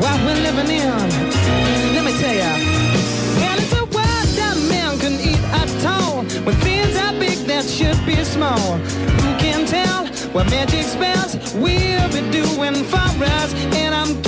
what we're living in. Let me tell ya. And it's a world that man can eat at all. When things are big that should be small. Who can tell what magic spells we'll be doing for us? And I'm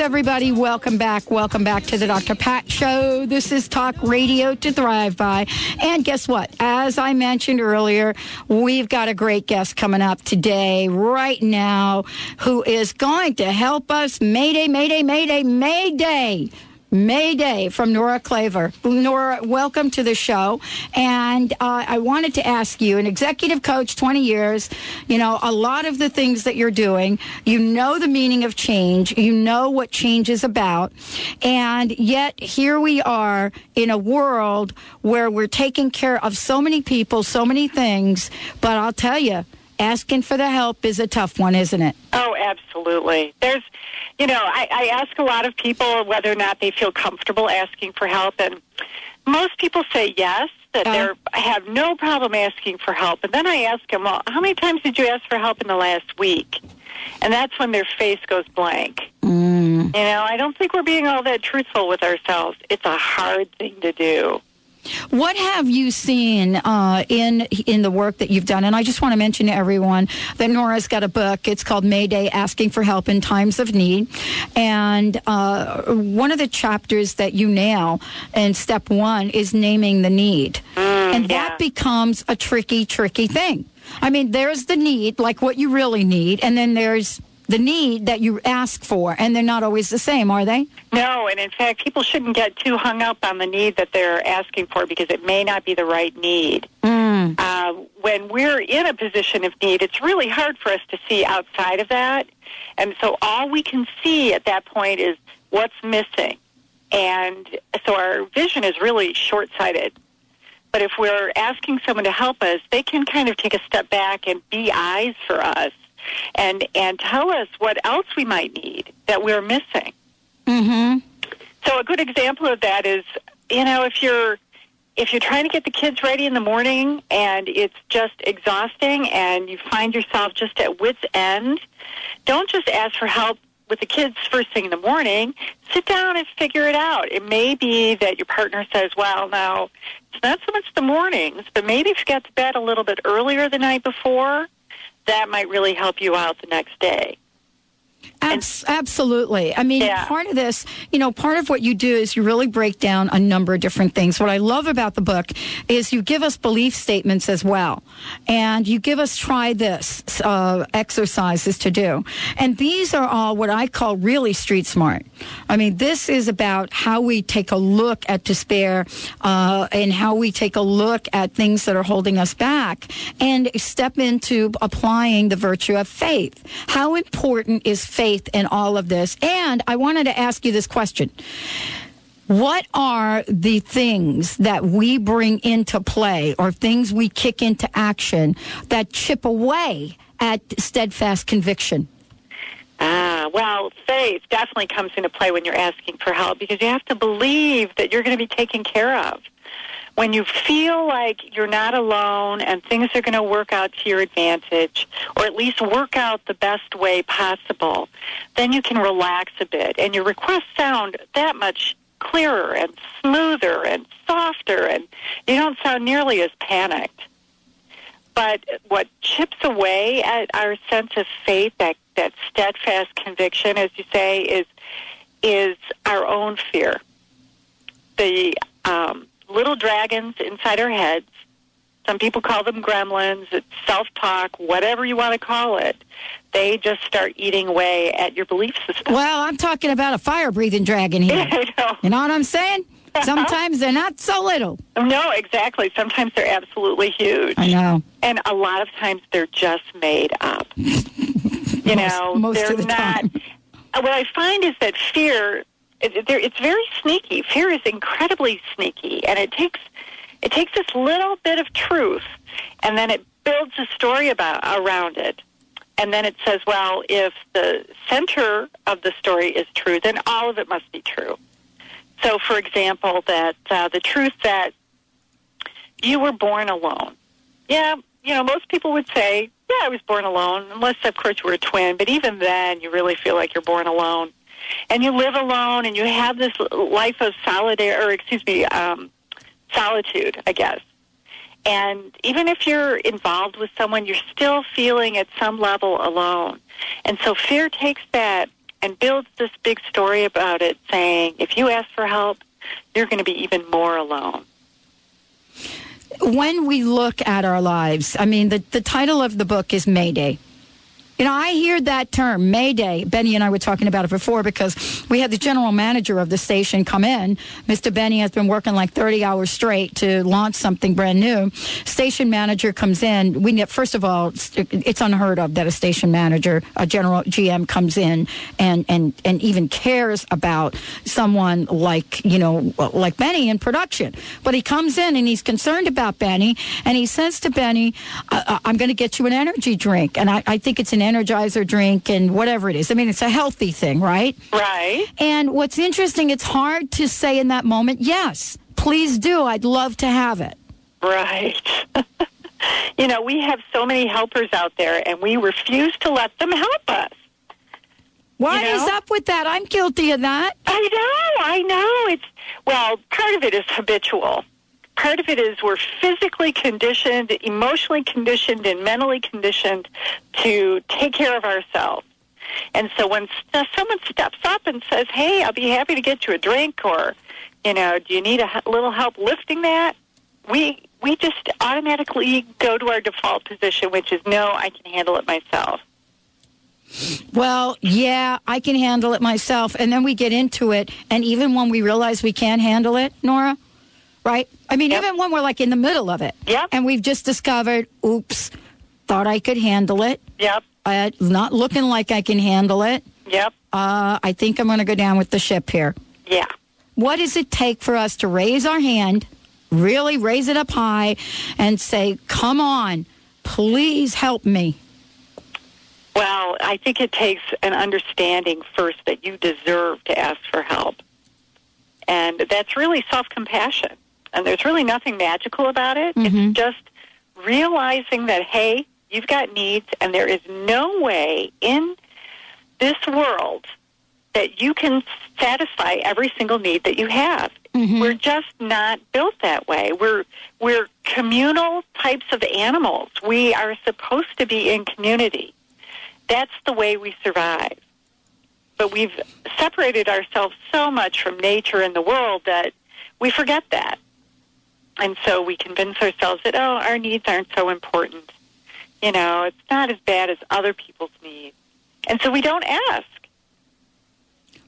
Everybody, welcome back. Welcome back to the Dr. Pat Show. This is Talk Radio to Thrive By. And guess what? As I mentioned earlier, we've got a great guest coming up today, right now, who is going to help us. Mayday, Mayday, Mayday, Mayday. Mayday from Nora Klaver. Nora, welcome to the show. And uh, I wanted to ask you, an executive coach, 20 years, you know, a lot of the things that you're doing, you know the meaning of change, you know what change is about. And yet here we are in a world where we're taking care of so many people, so many things. But I'll tell you, asking for the help is a tough one, isn't it? Oh, absolutely. There's, you know, I, I ask a lot of people whether or not they feel comfortable asking for help, and most people say yes, that Uh. they have no problem asking for help. And then I ask them, well, how many times did you ask for help in the last week? And that's when their face goes blank. Mm. You know, I don't think we're being all that truthful with ourselves. It's a hard thing to do. What have you seen uh, in in the work that you've done? And I just want to mention to everyone that Nora's got a book. It's called Mayday: Asking for Help in Times of Need. And uh, one of the chapters that you nail in step one is naming the need, and yeah. that becomes a tricky, tricky thing. I mean, there's the need, like what you really need, and then there's the need that you ask for, and they're not always the same, are they? No, and in fact, people shouldn't get too hung up on the need that they're asking for because it may not be the right need. Mm. Uh, when we're in a position of need, it's really hard for us to see outside of that. And so all we can see at that point is what's missing. And so our vision is really short sighted. But if we're asking someone to help us, they can kind of take a step back and be eyes for us and, and tell us what else we might need that we're missing. Mm-hmm. So a good example of that is, you know, if you're if you're trying to get the kids ready in the morning and it's just exhausting and you find yourself just at wit's end, don't just ask for help with the kids first thing in the morning. Sit down and figure it out. It may be that your partner says, well, now, it's not so much the mornings, but maybe if you got to bed a little bit earlier the night before, that might really help you out the next day. Abs- absolutely. I mean, Yeah. part of this, you know, part of what you do is you really break down a number of different things. What I love about the book is you give us belief statements as well. And you give us try this uh, exercises to do. And these are all what I call really street smart. I mean, this is about how we take a look at despair uh, and how we take a look at things that are holding us back and step into applying the virtue of faith. How important is faith in all of this? And I wanted to ask you this question. What are the things that we bring into play or things we kick into action that chip away at steadfast conviction? Ah, well, faith definitely comes into play when you're asking for help because you have to believe that you're going to be taken care of. When you feel like you're not alone and things are going to work out to your advantage, or at least work out the best way possible, then you can relax a bit and your requests sound that much clearer and smoother and softer, and you don't sound nearly as panicked. But what chips away at our sense of faith, that, that steadfast conviction, as you say, is is our own fear. The um, little dragons inside our heads. Some people call them gremlins. It's self-talk, whatever you want to call it. They just start eating away at your belief system. Well, I'm talking about a fire breathing dragon here. Know. You know what I'm saying? Uh-huh. Sometimes they're not so little. No, exactly. Sometimes they're absolutely huge. I know. and a lot of times they're just made up. you know, most they're of the not. time. What I find is that fear, it's very sneaky. Fear is incredibly sneaky, and it takes it takes this little bit of truth, and then it builds a story about around it. And then it says, well, if the center of the story is true, then all of it must be true. So, for example, that uh, the truth that you were born alone. Yeah, you know, most people would say yeah, I was born alone, unless, of course, you were a twin. But even then, you really feel like you're born alone. And you live alone, and you have this life of solidar, or excuse me, um, solitude, I guess. And even if you're involved with someone, you're still feeling at some level alone. And so fear takes that and builds this big story about it, saying, if you ask for help, you're going to be even more alone. When we look at our lives, I mean, the, the title of the book is Mayday. You know, I hear that term, Mayday. Benny and I were talking about it before because we had the general manager of the station come in. Mr. Benny has been working like 30 hours straight to launch something brand new. Station manager comes in. We first of all, it's unheard of that a station manager, a general GM comes in and, and, and even cares about someone like, you know, like Benny in production. But he comes in and he's concerned about Benny and he says to Benny, I'm going to get you an energy drink. And I, I think it's an energizer drink and whatever it is. I mean, it's a healthy thing, right? Right. And what's interesting, it's hard to say in that moment, yes, please do. I'd love to have it. Right. you know, we have so many helpers out there, and we refuse to let them help us. What you know? is up with that? I'm guilty of that. I know, I know. It's well, part of it is habitual part of it is we're physically conditioned, emotionally conditioned, and mentally conditioned to take care of ourselves. And so when someone steps up and says, "Hey, I'll be happy to get you a drink," or, you know, "Do you need a little help lifting that?" We we just automatically go to our default position, which is, "No, I can handle it myself." Well, yeah, I can handle it myself. And then we get into it, and even when we realize we can't handle it, Nora, right? I mean, yep. even when we're like in the middle of it, yep. and we've just discovered, oops, thought I could handle it. Yep. Uh, not looking like I can handle it. Yep. Uh, I think I'm going to go down with the ship here. Yeah. What does it take for us to raise our hand, really raise it up high, and say, come on, please help me? Well, I think it takes an understanding first that you deserve to ask for help. And that's really self compassion. And there's really nothing magical about it. Mm-hmm. It's just realizing that, hey, you've got needs, and there is no way in this world that you can satisfy every single need that you have. Mm-hmm. We're just not built that way. We're we're communal types of animals. We are supposed to be in community. That's the way we survive. But we've separated ourselves so much from nature and the world that we forget that. And so we convince ourselves that, oh, our needs aren't so important. You know, it's not as bad as other people's needs. And so we don't ask.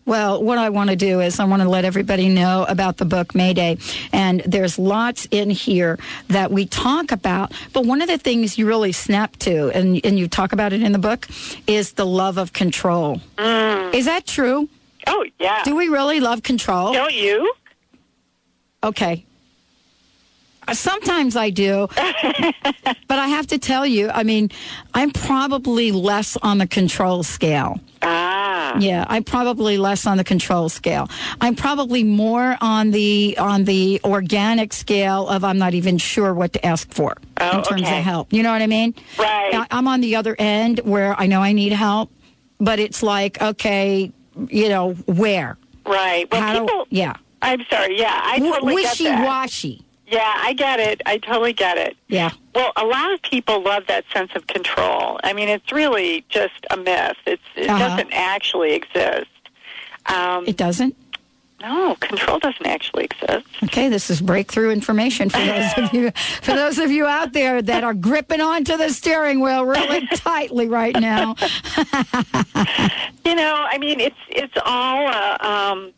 Well, what I want to do is I want to let everybody know about the book Mayday. And there's lots in here that we talk about. But one of the things you really snap to, and, and you talk about it in the book, is the love of control. Mm. Is that true? Oh, yeah. Do we really love control? Don't you? Okay. Uh, sometimes I do. but I have to tell you, I mean, I'm probably less on the control scale. Ah. Yeah, I'm probably less on the control scale. I'm probably more on the on the organic scale of I'm not even sure what to ask for oh, in terms okay. of help. You know what I mean? Right. I'm on the other end where I know I need help, but it's like, okay, you know, where? Right. Well, How do- people. yeah. I'm sorry. Yeah, I totally get Wishy washy. Yeah, I get it. I totally get it. Yeah. Well, a lot of people love that sense of control. I mean, it's really just a myth. It's, it Uh-huh. doesn't actually exist. Um, It doesn't? no, control doesn't actually exist. Okay, this is breakthrough information for those of you for those of you out there that are gripping onto the steering wheel really tightly right now. You know, I mean, it's it's all uh, um,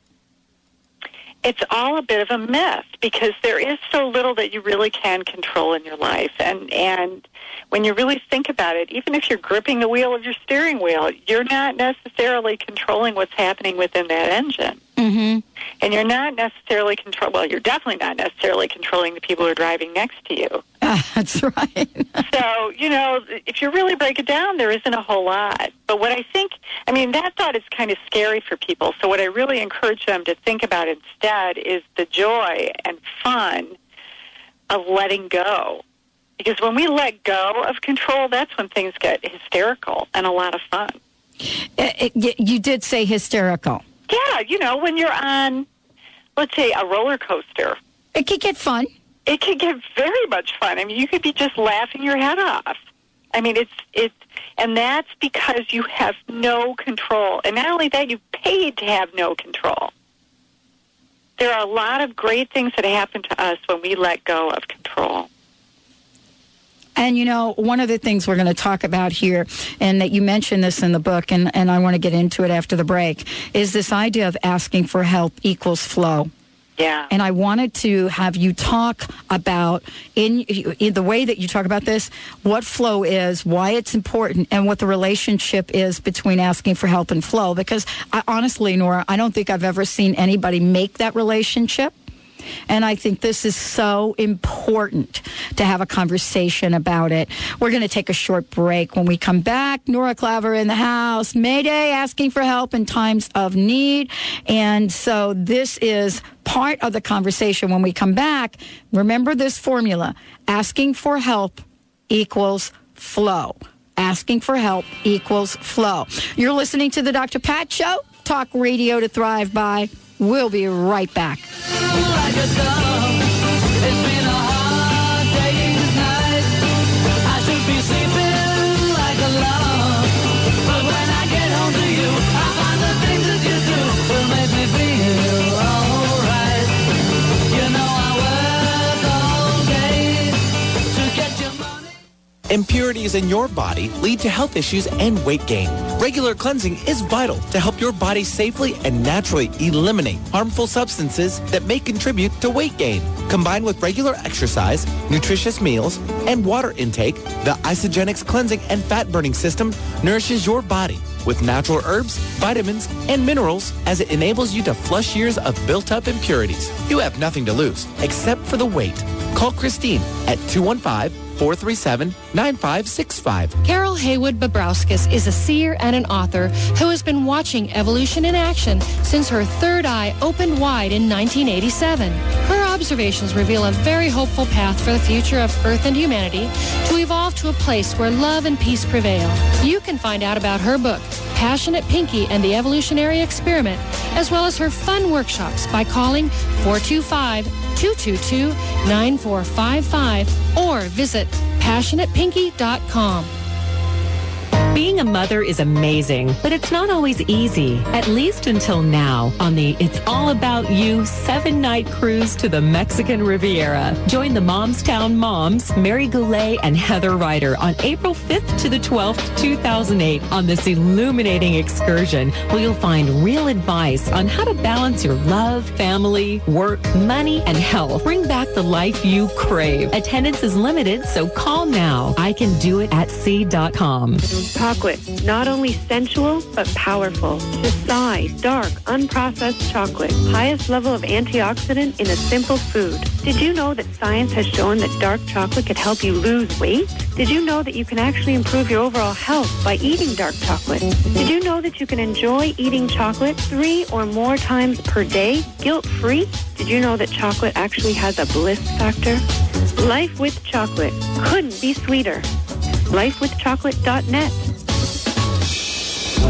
it's all a bit of a myth because there is so little that you really can control in your life, and and when you really think about it, even if you're gripping the wheel of your steering wheel, you're not necessarily controlling what's happening within that engine. Mm-hmm. And you're not necessarily control. Well, you're definitely not necessarily controlling the people who are driving next to you. that's right. So you know, if you really break it down, there isn't a whole lot. But what I think, I mean, that thought is kind of scary for people. So what I really encourage them to think about instead is the joy and fun of letting go. Because when we let go of control, that's when things get hysterical and a lot of fun. Eh, eh, it, it, you did say hysterical. Yeah, you know, when you're on, let's say, a roller coaster, It could get fun. it can get very much fun. I mean, you could be just laughing your head off. I mean, it's it's, and that's because you have no control. And not only that, you paid to have no control. There are a lot of great things that happen to us when we let go of control. And you know, one of the things we're going to talk about here, and that you mentioned this in the book, and, and I want to get into it after the break, is this idea of asking for help equals flow. Yeah. And I wanted to have you talk about, in, in the way that you talk about this, what flow is, why it's important, and what the relationship is between asking for help and flow. Because I, honestly, Nora, I don't think I've ever seen anybody make that relationship. And I think this is so important to have a conversation about it. We're going to take a short break. When we come back, Nora Klaver in the house, Mayday asking for help in times of need. And so this is part of the conversation. When we come back, remember this formula asking for help equals flow. Asking for help equals flow. You're listening to the Dr. Pat Show, talk radio to thrive by. We'll be right back. Like a Impurities in your body lead to health issues and weight gain. Regular cleansing is vital to help your body safely and naturally eliminate harmful substances that may contribute to weight gain. Combined with regular exercise, nutritious meals, and water intake, the Isagenix cleansing and fat burning system nourishes your body with natural herbs, vitamins, and minerals as it enables you to flush years of built-up impurities. You have nothing to lose except for the weight. Call Christine at 215-437-9565. Carol Haywood Babrowskis is a seer and an author who has been watching evolution in action since her third eye opened wide in 1987. Her observations reveal a very hopeful path for the future of Earth and humanity to evolve to a place where love and peace prevail. You can find out about her book, Passionate Pinky and the Evolutionary Experiment, as well as her fun workshops by calling 425 222 9455 or visit passionatepinky.com. Being a mother is amazing, but it's not always easy, at least until now on the It's All About You seven night cruise to the Mexican Riviera. Join the Momstown Moms, Mary Goulet and Heather Ryder on April 5th to the 12th, 2008 on this illuminating excursion where you'll find real advice on how to balance your love, family, work, money, and health. Bring back the life you crave. Attendance is limited, so call now. I can do it at C.com. Chocolate, not only sensual, but powerful. Decide dark, unprocessed chocolate. Highest level of antioxidant in a simple food. Did you know that science has shown that dark chocolate could help you lose weight? Did you know that you can actually improve your overall health by eating dark chocolate? Did you know that you can enjoy eating chocolate three or more times per day, guilt-free? Did you know that chocolate actually has a bliss factor? Life with chocolate couldn't be sweeter. LifeWithChocolate.net.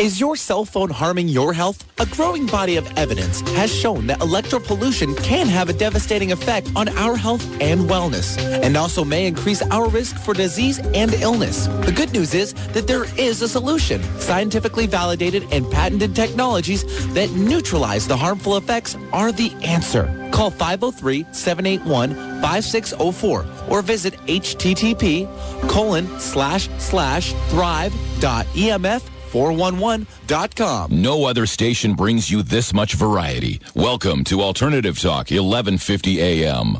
Is your cell phone harming your health? A growing body of evidence has shown that electropollution can have a devastating effect on our health and wellness, and also may increase our risk for disease and illness. The good news is that there is a solution. Scientifically validated and patented technologies that neutralize the harmful effects are the answer. Call 503-781-5604 or visit http colon slash slash thrive.emf 411.com. No other station brings you this much variety. Welcome to Alternative Talk, 1150 AM.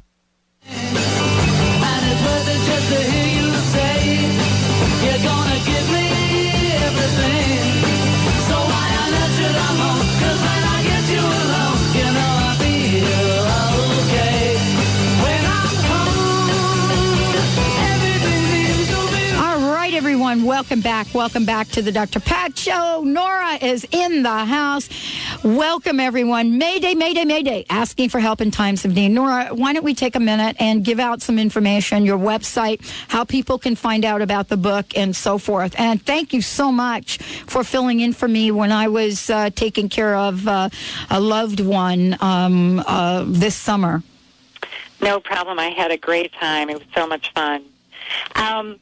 Welcome back. Welcome back to the Dr. Pat Show. Nora is in the house. Welcome, everyone. Mayday, Mayday, Mayday. Asking for help in times of need. Nora, why don't we take a minute and give out some information, your website, how people can find out about the book, and so forth. And thank you so much for filling in for me when I was uh, taking care of uh, a loved one um, uh, this summer. No problem. I had a great time. It was so much fun. Um,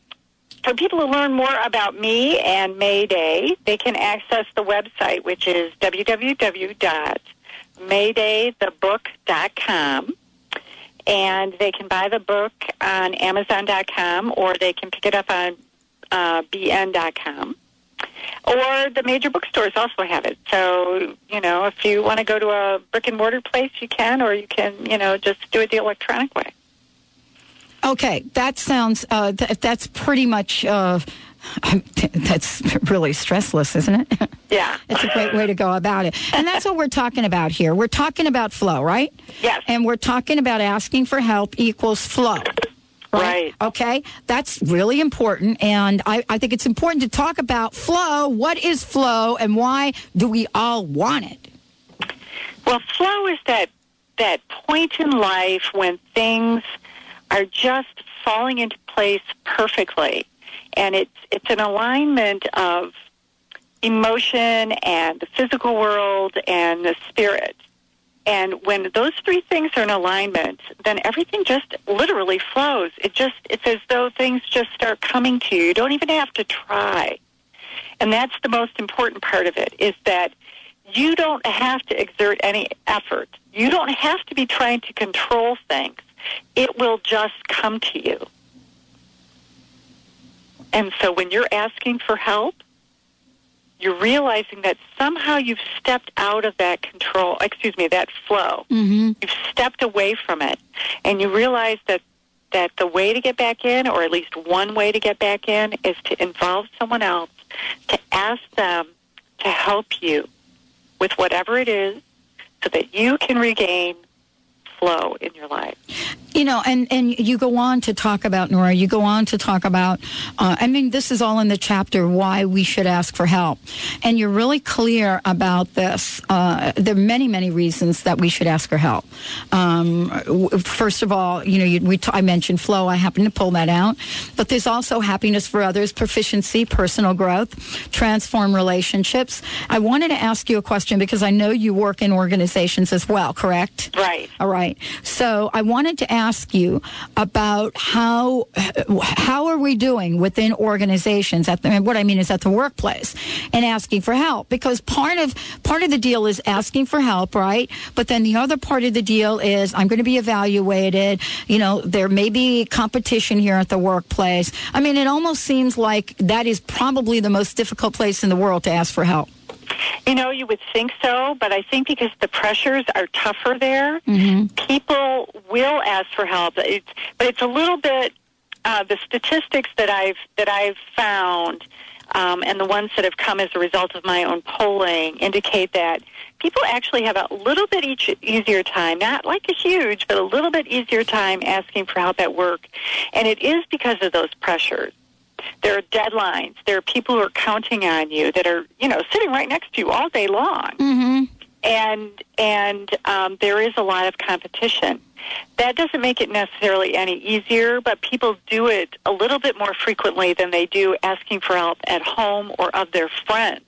for people to learn more about me and Mayday, they can access the website, which is www.maydaythebook.com. And they can buy the book on Amazon.com or they can pick it up on uh, BN.com. Or the major bookstores also have it. So, you know, if you want to go to a brick and mortar place, you can, or you can, you know, just do it the electronic way. Okay, that sounds, uh, th- that's pretty much, uh, that's really stressless, isn't it? Yeah. it's a great way to go about it. And that's what we're talking about here. We're talking about flow, right? Yes. And we're talking about asking for help equals flow. Right. Okay. That's really important. And I, I think it's important to talk about flow. What is flow and why do we all want it? Well, flow is that that point in life when things are just falling into place perfectly, and it's it's an alignment of emotion and the physical world and the spirit. And when those three things are in alignment, then everything just literally flows. It just it's as though things just start coming to you. You don't even have to try. And that's the most important part of it is that you don't have to exert any effort. You don't have to be trying to control things. It will just come to you. And so when you're asking for help, you're realizing that somehow you've stepped out of that control, excuse me, that flow. Mm-hmm. You've stepped away from it. And you realize that that the way to get back in, or at least one way to get back in, is to involve someone else, to ask them to help you with whatever it is so that you can regain flow in your life. You know, and, and you go on to talk about, Nora, you go on to talk about, uh, I mean, this is all in the chapter, why we should ask for help. And you're really clear about this. Uh, there are many, many reasons that we should ask for help. Um, first of all, you know, you, we t- I mentioned flow. I happen to pull that out. But there's also happiness for others, proficiency, personal growth, transform relationships. I wanted to ask you a question because I know you work in organizations as well, correct? Right. All right. So I wanted to ask you about how how are we doing within organizations at the, what I mean is at the workplace and asking for help because part of part of the deal is asking for help, right? But then the other part of the deal is I'm going to be evaluated. You know, there may be competition here at the workplace. I mean, it almost seems like that is probably the most difficult place in the world to ask for help. You know, you would think so, but I think because the pressures are tougher there, people will ask for help. It's, but it's a little bit uh, the statistics that I've that I've found, um, and the ones that have come as a result of my own polling indicate that people actually have a little bit each, easier time, not like a huge, but a little bit easier time asking for help at work, and it is because of those pressures. There are deadlines. There are people who are counting on you that are, you know, sitting right next to you all day long. Mm-hmm. And and um, there is a lot of competition. That doesn't make it necessarily any easier, but people do it a little bit more frequently than they do asking for help at home or of their friends,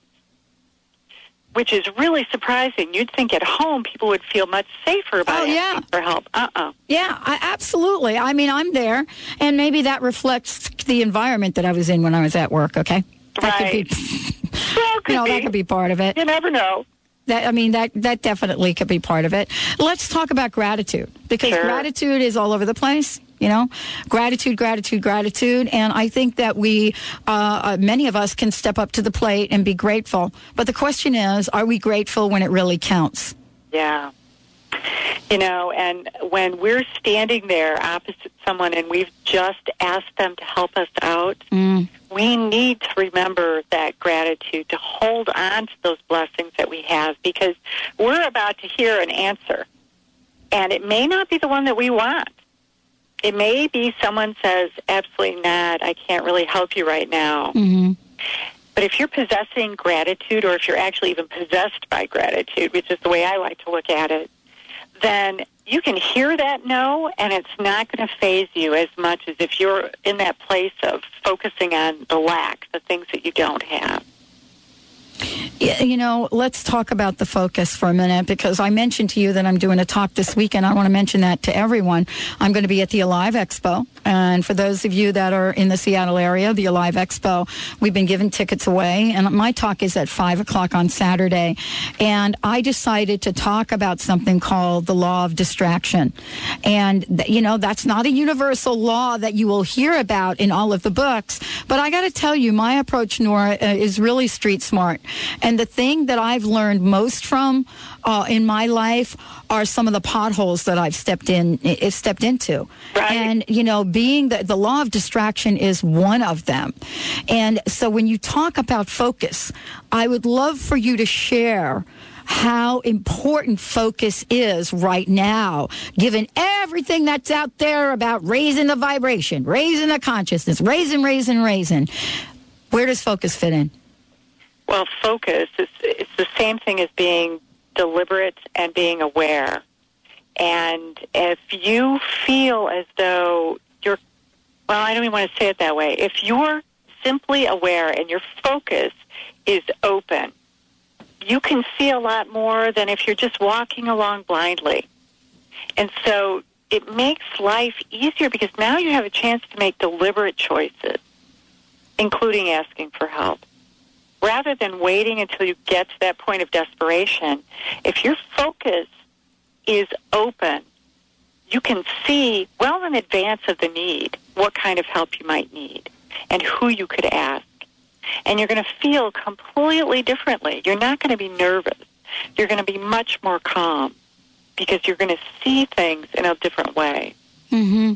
which is really surprising. You'd think at home people would feel much safer about Oh, asking yeah. for help. Uh-uh. Yeah, I, absolutely. I mean, I'm there, and maybe that reflects the environment that I was in when I was at work. Okay, that Right. could be, Well, could you know, be. that could be part of it. You never know. That I mean, that that definitely could be part of it. Let's talk about gratitude because Sure. gratitude is all over the place. You know, gratitude, gratitude, gratitude, and I think that we, uh, uh, many of us, can step up to the plate and be grateful. But the question is, are we grateful when it really counts? Yeah. You know, and when we're standing there opposite someone and we've just asked them to help us out, Mm. we need to remember that gratitude, to hold on to those blessings that we have because we're about to hear an answer. And it may not be the one that we want. It may be someone says, absolutely not, I can't really help you right now. Mm-hmm. But if you're possessing gratitude, or if you're actually even possessed by gratitude, which is the way I like to look at it, then you can hear that no, and it's not going to phase you as much as if you're in that place of focusing on the lack, the things that you don't have. You know, let's talk about the focus for a minute because I mentioned to you that I'm doing a talk this weekend. I want to mention that to everyone. I'm going to be at the Alive Expo. And for those of you that are in the Seattle area, the Alive Expo, we've been giving tickets away. And my talk is at 5 o'clock on Saturday. And I decided to talk about something called the law of distraction. And, you know, that's not a universal law that you will hear about in all of the books. But I got to tell you, my approach, Nora, uh, is really street smart. And the thing that I've learned most from uh, in my life are some of the potholes that I've stepped in, stepped into. Right. And you know, being the the law of distraction is one of them. And so when you talk about focus, I would love for you to share how important focus is right now, given everything that's out there about raising the vibration, raising the consciousness, raising, raising, raising. Where does focus fit in? Well, focus is it's the same thing as being deliberate and being aware. And if you feel as though you're, well, I don't even want to say it that way. If you're simply aware and your focus is open, you can see a lot more than if you're just walking along blindly. And so it makes life easier because now you have a chance to make deliberate choices, including asking for help rather than waiting until you get to that point of desperation, if your focus is open, you can see well in advance of the need what kind of help you might need and who you could ask. And you're going to feel completely differently. You're not going to be nervous. You're going to be much more calm because you're going to see things in a different way. Mm-hmm.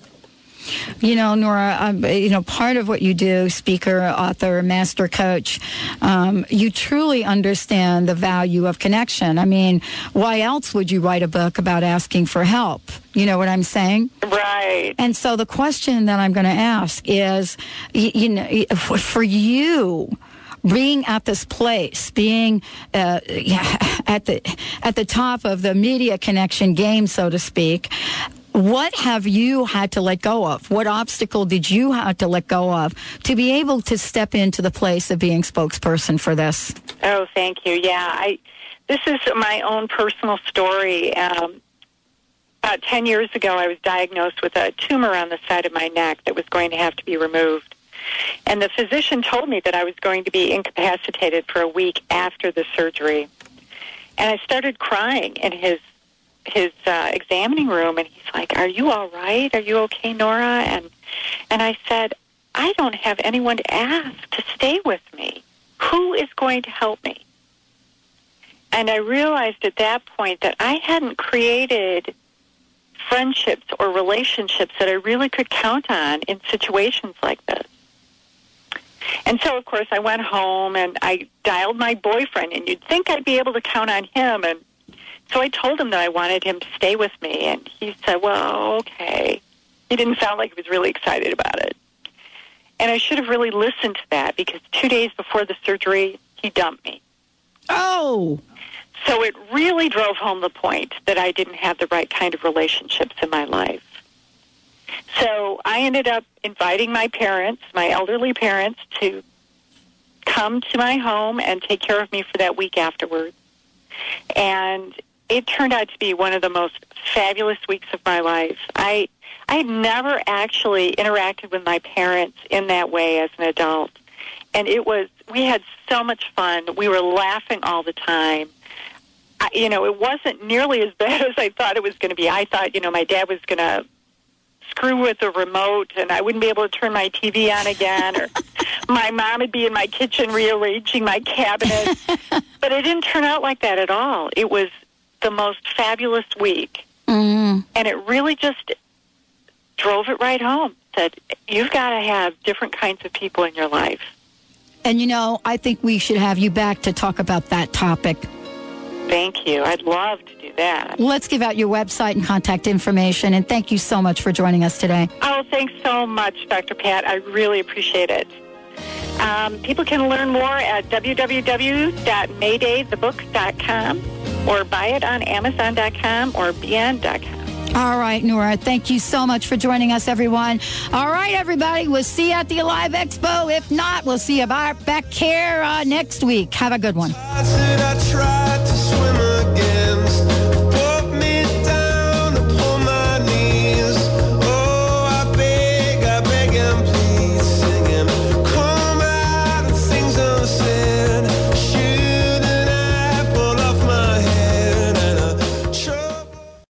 You know, Nora, um, you know, part of what you do, speaker, author, master coach, um, you truly understand the value of connection. I mean, why else would you write a book about asking for help? You know what I'm saying? Right. And so the question that I'm going to ask is, you, you know, for you, being at this place, being uh, yeah, at the at the top of the media connection game, so to speak. What have you had to let go of? What obstacle did you have to let go of to be able to step into the place of being spokesperson for this? Oh, thank you. Yeah, I. This is my own personal story. Um, about ten years ago, I was diagnosed with a tumor on the side of my neck that was going to have to be removed, and the physician told me that I was going to be incapacitated for a week after the surgery. And I started crying in his his uh, examining room, and he's like, "Are you all right? Are you okay, Nora?" And and I said, "I don't have anyone to ask to stay with me. Who is going to help me?" And I realized at that point that I hadn't created friendships or relationships that I really could count on in situations like this. And so, of course, I went home and I dialed my boyfriend, and you'd think I'd be able to count on him. And so I told him that I wanted him to stay with me, and he said, Well, okay. He didn't sound like he was really excited about it. And I should have really listened to that because two days before the surgery, he dumped me. Oh. So it really drove home the point that I didn't have the right kind of relationships in my life. So I ended up inviting my parents, my elderly parents, to come to my home and take care of me for that week afterwards. And it turned out to be one of the most fabulous weeks of my life. I I had never actually interacted with my parents in that way as an adult. And it was we had so much fun. We were laughing all the time. I, you know, it wasn't nearly as bad as I thought it was going to be. I thought, you know, my dad was going to screw with the remote and I wouldn't be able to turn my TV on again or my mom would be in my kitchen rearranging my cabinet. but it didn't turn out like that at all. It was the most fabulous week. Mm. And it really just drove it right home. that you've got to have different kinds of people in your life. And you know, I think we should have you back to talk about that topic. Thank you. I'd love to do that. Let's give out your website and contact information. And thank you so much for joining us today. Oh, thanks so much, Dr. Pat. I really appreciate it. Um, people can learn more at www.maydaythebook.com or buy it on amazon.com or BN.com. All right, Nora. Thank you so much for joining us, everyone. All right, everybody. We'll see you at the Alive Expo. If not, we'll see you back here uh, next week. Have a good one.